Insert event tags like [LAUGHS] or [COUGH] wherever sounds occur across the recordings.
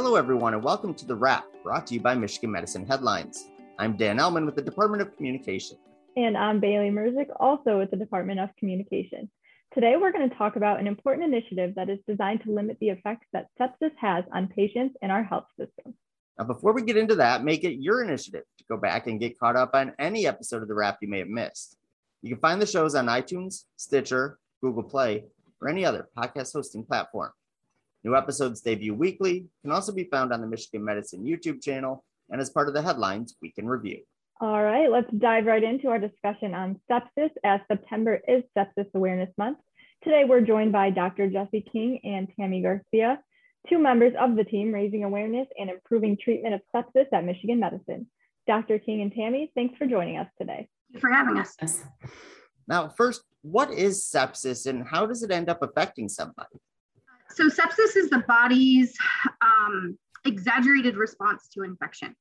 Hello, everyone, and welcome to The Wrap, brought to you by Michigan Medicine Headlines. I'm Dan Ellman with the Department of Communication. And I'm Bailey Merzick, also with the Department of Communication. Today, we're going to talk about an important initiative that is designed to limit the effects that sepsis has on patients in our health system. Now, before we get into that, make it your initiative to go back and get caught up on any episode of The Wrap you may have missed. You can find the shows on iTunes, Stitcher, Google Play, or any other podcast hosting platform. New episodes debut weekly, can also be found on the Michigan Medicine YouTube channel and as part of the Headlines Week in Review. All right, let's dive right into our discussion on sepsis as September is Sepsis Awareness Month. Today, we're joined by Dr. Jesse King and Tammy Garcia, two members of the team raising awareness and improving treatment of sepsis at Michigan Medicine. Dr. King and Tammy, thanks for joining us today. Thank you for having us. Now, first, what is sepsis and how does it end up affecting somebody? So, sepsis is the body's um, exaggerated response to infection,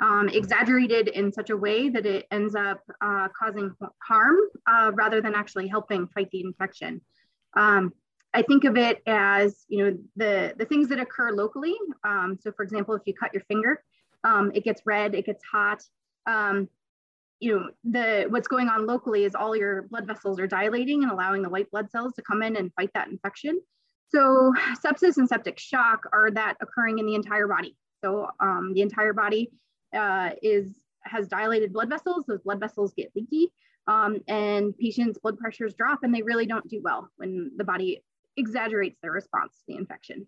um, exaggerated in such a way that it ends up uh, causing harm uh, rather than actually helping fight the infection. Um, I think of it as you know the the things that occur locally. Um, so, for example, if you cut your finger, um, it gets red, it gets hot. Um, you know the what's going on locally is all your blood vessels are dilating and allowing the white blood cells to come in and fight that infection. So sepsis and septic shock are that occurring in the entire body. So um, the entire body uh, is has dilated blood vessels. Those blood vessels get leaky, um, and patients' blood pressures drop, and they really don't do well when the body exaggerates their response to the infection.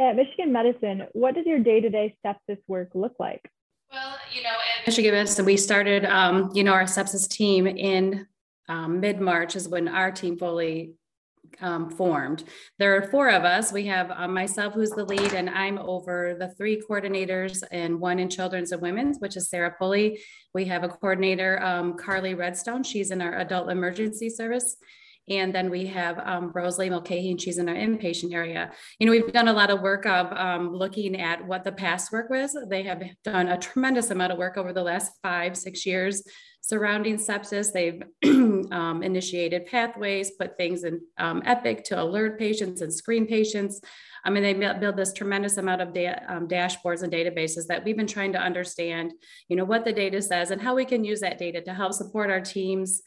At Michigan Medicine, what does your day-to-day sepsis work look like? Well, you know, at Michigan Medicine, we started, um, you know, our sepsis team in um, mid March is when our team fully um, formed. There are four of us. We have uh, myself, who's the lead, and I'm over the three coordinators and one in children's and women's, which is Sarah Pulley. We have a coordinator, um, Carly Redstone. She's in our adult emergency service. And then we have um, Rosalie Mulcahy, and she's in our inpatient area. You know, we've done a lot of work of um, looking at what the past work was. They have done a tremendous amount of work over the last five, six years surrounding sepsis. They've [CLEARS THROAT] um, initiated pathways, put things in um, Epic to alert patients and screen patients. I mean, they build this tremendous amount of da- um, dashboards and databases that we've been trying to understand, you know, what the data says and how we can use that data to help support our teams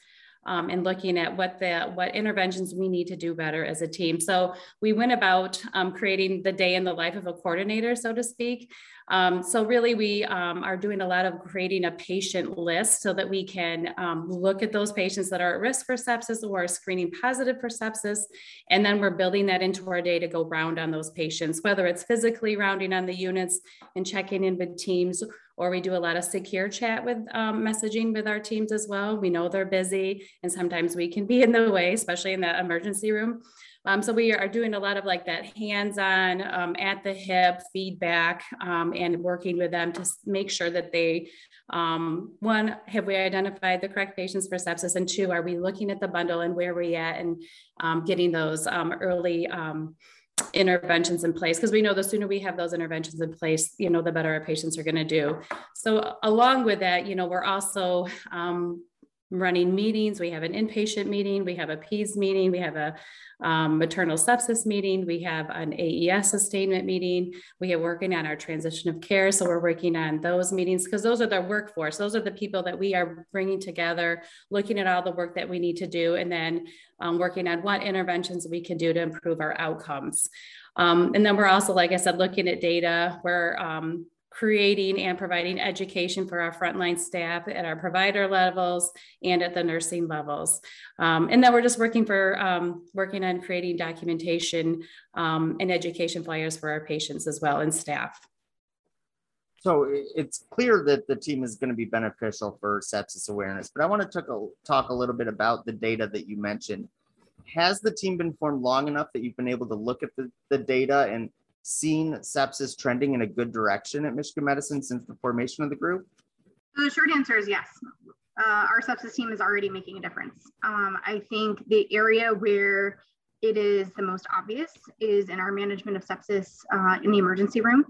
um, and looking at what the what interventions we need to do better as a team. So we went about um, creating the day in the life of a coordinator, so to speak. Um, so really, we um, are doing a lot of creating a patient list so that we can um, look at those patients that are at risk for sepsis or screening positive for sepsis, and then we're building that into our day to go round on those patients, whether it's physically rounding on the units and checking in with teams or we do a lot of secure chat with um, messaging with our teams as well. We know they're busy and sometimes we can be in the way, especially in the emergency room. Um, so we are doing a lot of like that hands-on um, at the hip feedback um, and working with them to make sure that they, um, one, have we identified the correct patients for sepsis? And two, are we looking at the bundle and where we're at and um, getting those um, early interventions in place because we know the sooner we have those interventions in place you know the better our patients are going to do. So along with that you know we're also um, running meetings we have an inpatient meeting we have a peds meeting we have a um, maternal sepsis meeting. We have an AES sustainment meeting. We are working on our transition of care. So we're working on those meetings because those are the workforce. Those are the people that we are bringing together, looking at all the work that we need to do, and then um, working on what interventions we can do to improve our outcomes. Um, and then we're also, like I said, looking at data. We're um, creating and providing education for our frontline staff at our provider levels and at the nursing levels. Um, and then we're just working for um, working on creating documentation um, and education flyers for our patients as well and staff. So it's clear that the team is going to be beneficial for sepsis awareness, but I want to talk a, little bit about the data that you mentioned. Has the team been formed long enough that you've been able to look at the, the data and seen sepsis trending in a good direction at Michigan Medicine since the formation of the group? The short answer is yes. Uh, our sepsis team is already making a difference. Um, I think the area where it is the most obvious is in our management of sepsis uh, in the emergency room.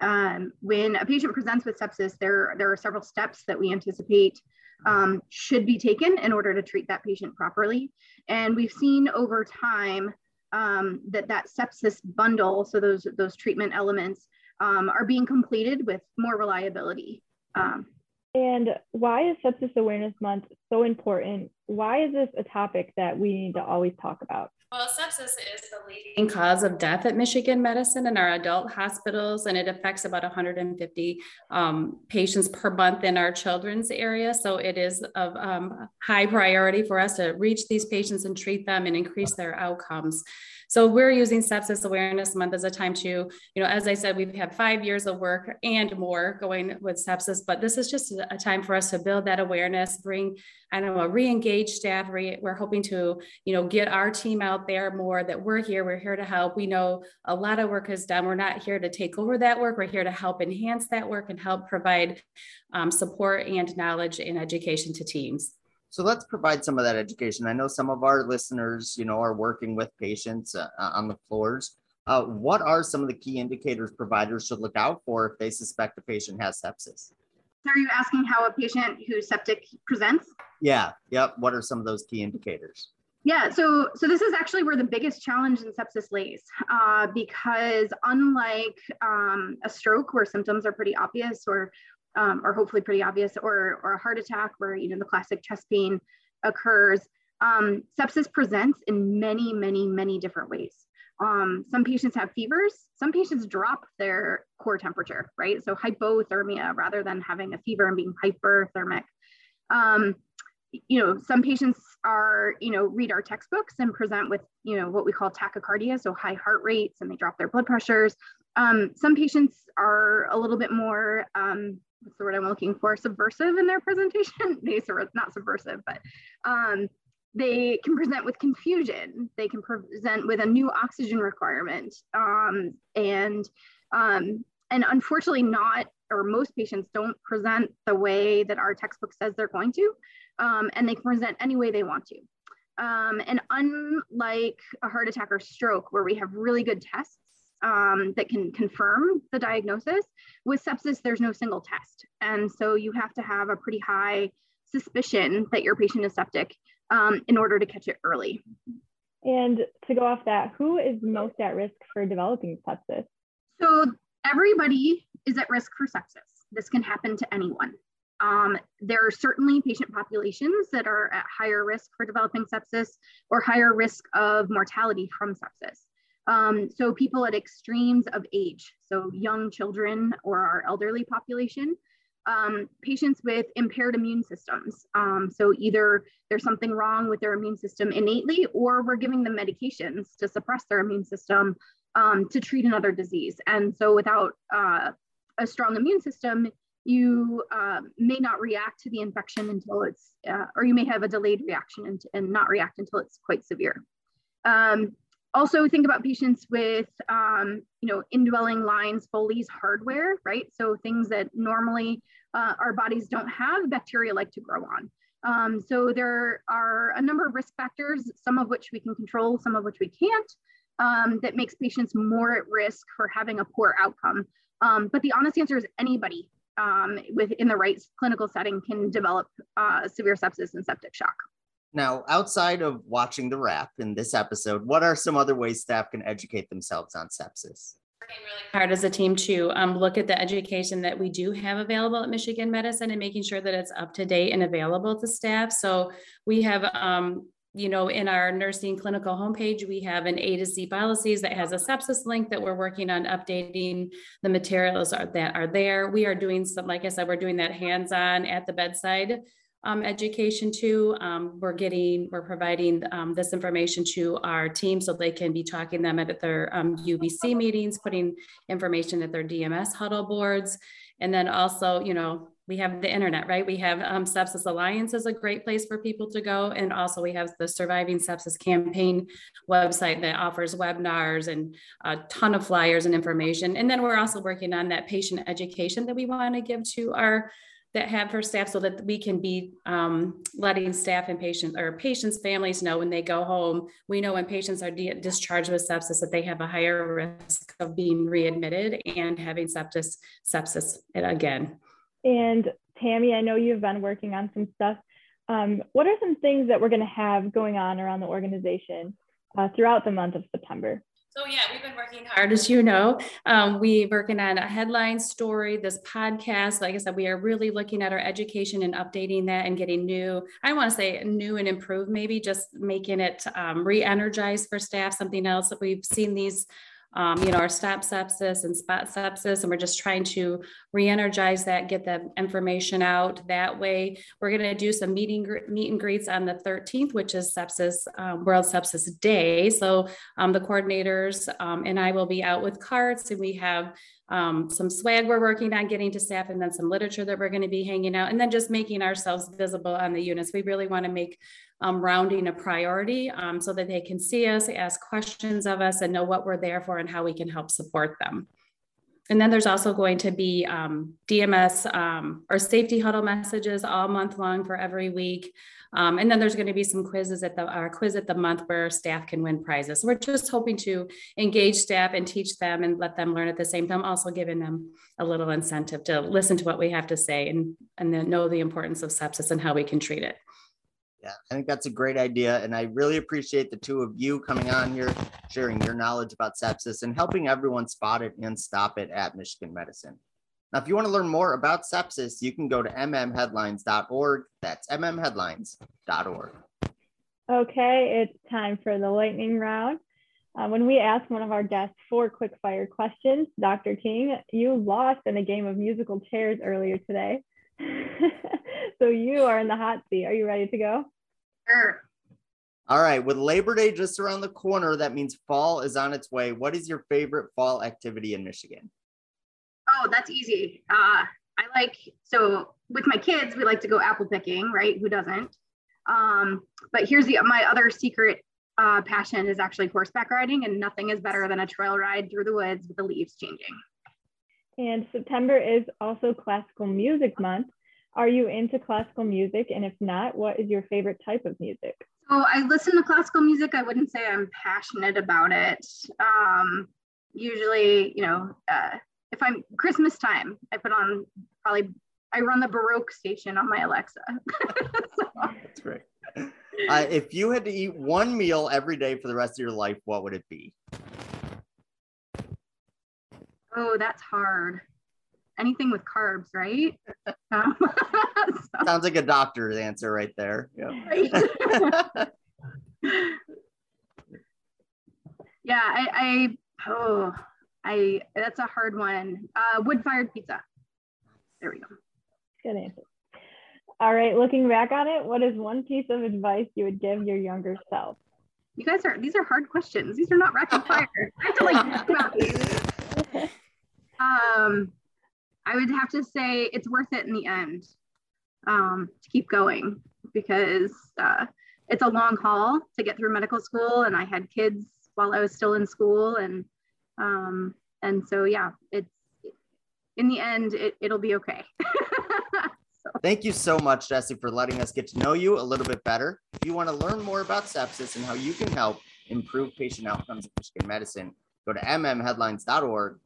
Um, when a patient presents with sepsis, there, there are several steps that we anticipate um, should be taken in order to treat that patient properly. And we've seen over time um, that that sepsis bundle, so those those treatment elements, um, are being completed with more reliability. Um, and why is Sepsis Awareness Month so important? Why is this a topic that we need to always talk about? Well, sepsis is the leading cause of death at Michigan Medicine in our adult hospitals, and it affects about 150 um, patients per month in our children's area. So it is of um, high priority for us to reach these patients and treat them and increase their outcomes. So we're using Sepsis Awareness Month as a time to, you know, as I said, we've had five years of work and more going with sepsis, but this is just a time for us to build that awareness, bring, I don't know, re-engage staff. Re- we're hoping to, you know, get our team out there more that we're here, we're here to help. We know a lot of work is done. We're not here to take over that work. We're here to help enhance that work and help provide um, support and knowledge and education to teams. So let's provide some of that education. I know some of our listeners, you know, are working with patients uh, uh, on the floors. Uh, what are some of the key indicators providers should look out for if they suspect a patient has sepsis? Are you asking how a patient who's septic presents? Yeah. Yep. What are some of those key indicators? Yeah, so so this is actually where the biggest challenge in sepsis lays, uh, because unlike um, a stroke where symptoms are pretty obvious or um, or hopefully pretty obvious, or, or a heart attack where, you know, the classic chest pain occurs. Um, sepsis presents in many, many, many different ways. Um, some patients have fevers. Some patients drop their core temperature, right? So hypothermia rather than having a fever and being hyperthermic. You know, some patients are, you know, read our textbooks and present with, you know, what we call tachycardia, so high heart rates, and they drop their blood pressures. Um, some patients are a little bit more um, what's the word I'm looking for, subversive in their [LAUGHS] presentation. they not subversive, but um, they can present with confusion. They can present with a new oxygen requirement, um, and um, and unfortunately, not or most patients don't present the way that our textbook says they're going to, um, and they can present any way they want to. Um, and unlike a heart attack or stroke, where we have really good tests um, that can confirm the diagnosis. With sepsis, there's no single test. And so you have to have a pretty high suspicion that your patient is septic um, in order to catch it early. And to go off that, who is most at risk for developing sepsis? So everybody is at risk for sepsis. This can happen to anyone. Um, there are certainly patient populations that are at higher risk for developing sepsis or higher risk of mortality from sepsis. Um, so people at extremes of age, so young children or our elderly population, um, patients with impaired immune systems. Um, so either there's something wrong with their immune system innately, or we're giving them medications to suppress their immune system um, to treat another disease. And so without uh, a strong immune system, you uh, may not react to the infection until it's, uh, or you may have a delayed reaction and, and not react until it's quite severe. Um, also think about patients with um, you know indwelling lines foley's hardware right? So things that normally uh, our bodies don't have bacteria like to grow on. Um, so there are a number of risk factors some of which we can control some of which we can't um, that makes patients more at risk for having a poor outcome. Um, but the honest answer is anybody um, within the right clinical setting can develop uh, severe sepsis and septic shock now, outside of watching the wrap in this episode, what are some other ways staff can educate themselves on sepsis? Working really hard as a team to um, look at the education that we do have available at Michigan Medicine and making sure that it's up to date and available to staff. So we have um, you know, in our nursing clinical homepage, we have an A to Z policies that has a sepsis link that we're working on updating the materials are, that are there. We are doing some, like I said, we're doing that hands on at the bedside um, education too. Um, we're getting, we're providing um, this information to our team so they can be talking them at their UBC um, meetings, putting information at their DMS huddle boards. And then also, you know, we have the internet, right? We have um, Sepsis Alliance is a great place for people to go. And also we have the Surviving Sepsis Campaign website that offers webinars and a ton of flyers and information. And then we're also working on that patient education that we want to give to our that have for staff so that we can be um, letting staff and patients or patients families know when they go home we know when patients are discharged with sepsis that they have a higher risk of being readmitted and having sepsis sepsis again and tammy i know you've been working on some stuff um, what are some things that we're going to have going on around the organization uh, throughout the month of september so yeah we've been working hard, as you know. Um, we're working on a headline story, this podcast. Like I said, we are really looking at our education and updating that and getting new, I want to say new and improved, maybe just making it um, re energized for staff, something else that we've seen these um, you know, our stop sepsis and spot sepsis, and we're just trying to re-energize that, get the information out that way. We're going to do some meeting meet and greets on the 13th, which is sepsis um, World Sepsis Day. So um, the coordinators um, and I will be out with carts, and we have um, some swag we're working on getting to staff, and then some literature that we're going to be hanging out, and then just making ourselves visible on the units. We really want to make um, rounding a priority um, so that they can see us, ask questions of us, and know what we're there for and how we can help support them. And then there's also going to be um, DMS um, or safety huddle messages all month long for every week. Um, and then there's going to be some quizzes at the our quiz at the month where staff can win prizes. So we're just hoping to engage staff and teach them and let them learn at the same time, also giving them a little incentive to listen to what we have to say and, and know the importance of sepsis and how we can treat it. Yeah, I think that's a great idea. And I really appreciate the two of you coming on here, sharing your knowledge about sepsis and helping everyone spot it and stop it at Michigan Medicine. Now, if you want to learn more about sepsis, you can go to mmheadlines.org. That's mmheadlines.org. Okay, it's time for the lightning round. Uh, when we ask one of our guests four quick fire questions, Dr. King, you lost in a game of musical chairs earlier today. [LAUGHS] so you are in the hot seat. Are you ready to go? Sure. All right. With Labor Day just around the corner, that means fall is on its way. What is your favorite fall activity in Michigan? Oh, that's easy. Uh, I like, so with my kids, we like to go apple picking, right? Who doesn't? Um, but here's the my other secret uh, passion is actually horseback riding, and nothing is better than a trail ride through the woods with the leaves changing. And September is also Classical Music Month. Are you into classical music? And if not, what is your favorite type of music? So I listen to classical music. I wouldn't say I'm passionate about it. Um, usually, you know, uh, if I'm Christmas time, I put on probably I run the Baroque station on my Alexa. [LAUGHS] so. That's great. Uh, if you had to eat one meal every day for the rest of your life, what would it be? Oh, that's hard. Anything with carbs, right? [LAUGHS] Um, so. Sounds like a doctor's answer right there. Yeah. [LAUGHS] yeah, I, I, oh, I, that's a hard one. Uh, wood fired pizza. There we go. Good answer. All right, looking back on it, what is one piece of advice you would give your younger self? You guys are, these are hard questions. These are not rapid fire. I have to like [LAUGHS] think about these. Um, I would have to say it's worth it in the end um, to keep going because uh, it's a long haul to get through medical school, and I had kids while I was still in school, and um, and so yeah, it's in the end it, it'll be okay. [LAUGHS] Thank you so much, Jesse, for letting us get to know you a little bit better. If you want to learn more about sepsis and how you can help improve patient outcomes in Michigan medicine, go to mmheadlines.org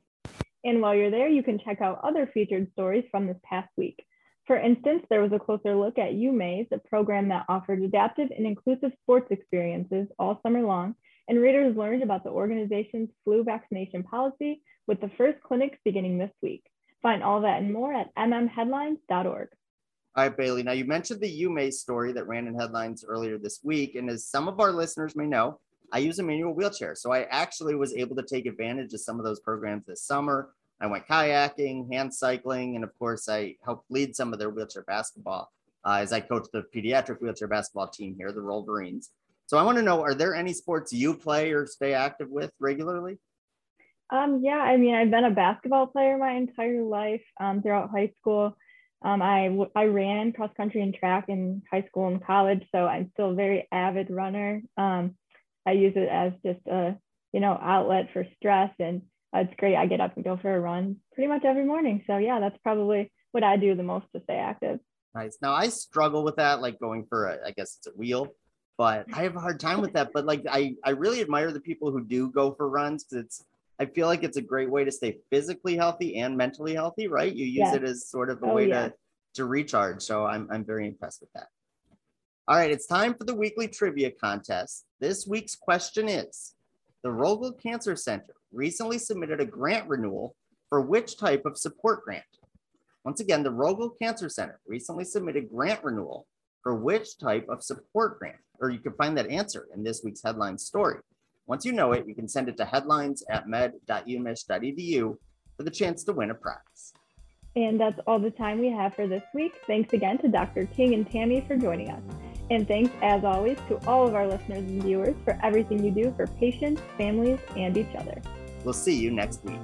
and while you're there, you can check out other featured stories from this past week. For instance, there was a closer look at UMAIS, a program that offered adaptive and inclusive sports experiences all summer long, and readers learned about the organization's flu vaccination policy with the first clinics beginning this week. Find all that and more at mmheadlines.org. All right, Bailey. Now, you mentioned the UMAIS story that ran in headlines earlier this week. And as some of our listeners may know, I use a manual wheelchair. So I actually was able to take advantage of some of those programs this summer. I went kayaking, hand cycling, and of course, I helped lead some of their wheelchair basketball uh, as I coach the pediatric wheelchair basketball team here, the Wolverines. So I want to know are there any sports you play or stay active with regularly? Um, yeah, I mean, I've been a basketball player my entire life um, throughout high school. Um, I, I ran cross country and track in high school and college, so I'm still a very avid runner. Um, I use it as just a you know outlet for stress, and it's great. I get up and go for a run pretty much every morning. So yeah, that's probably what I do the most to stay active. Nice. Now I struggle with that, like going for a, I guess it's a wheel, but I have a hard time with that. But like I, I really admire the people who do go for runs because it's, I feel like it's a great way to stay physically healthy and mentally healthy, right? You use yes. it as sort of a oh, way yeah. to to recharge. So I'm I'm very impressed with that. All right, it's time for the weekly trivia contest. This week's question is the Rogel Cancer Center recently submitted a grant renewal for which type of support grant? Once again, the Rogel Cancer Center recently submitted grant renewal for which type of support grant? Or you can find that answer in this week's headline story. Once you know it, you can send it to headlines at med.umich.edu for the chance to win a prize. And that's all the time we have for this week. Thanks again to Dr. King and Tammy for joining us. And thanks, as always, to all of our listeners and viewers for everything you do for patients, families, and each other. We'll see you next week.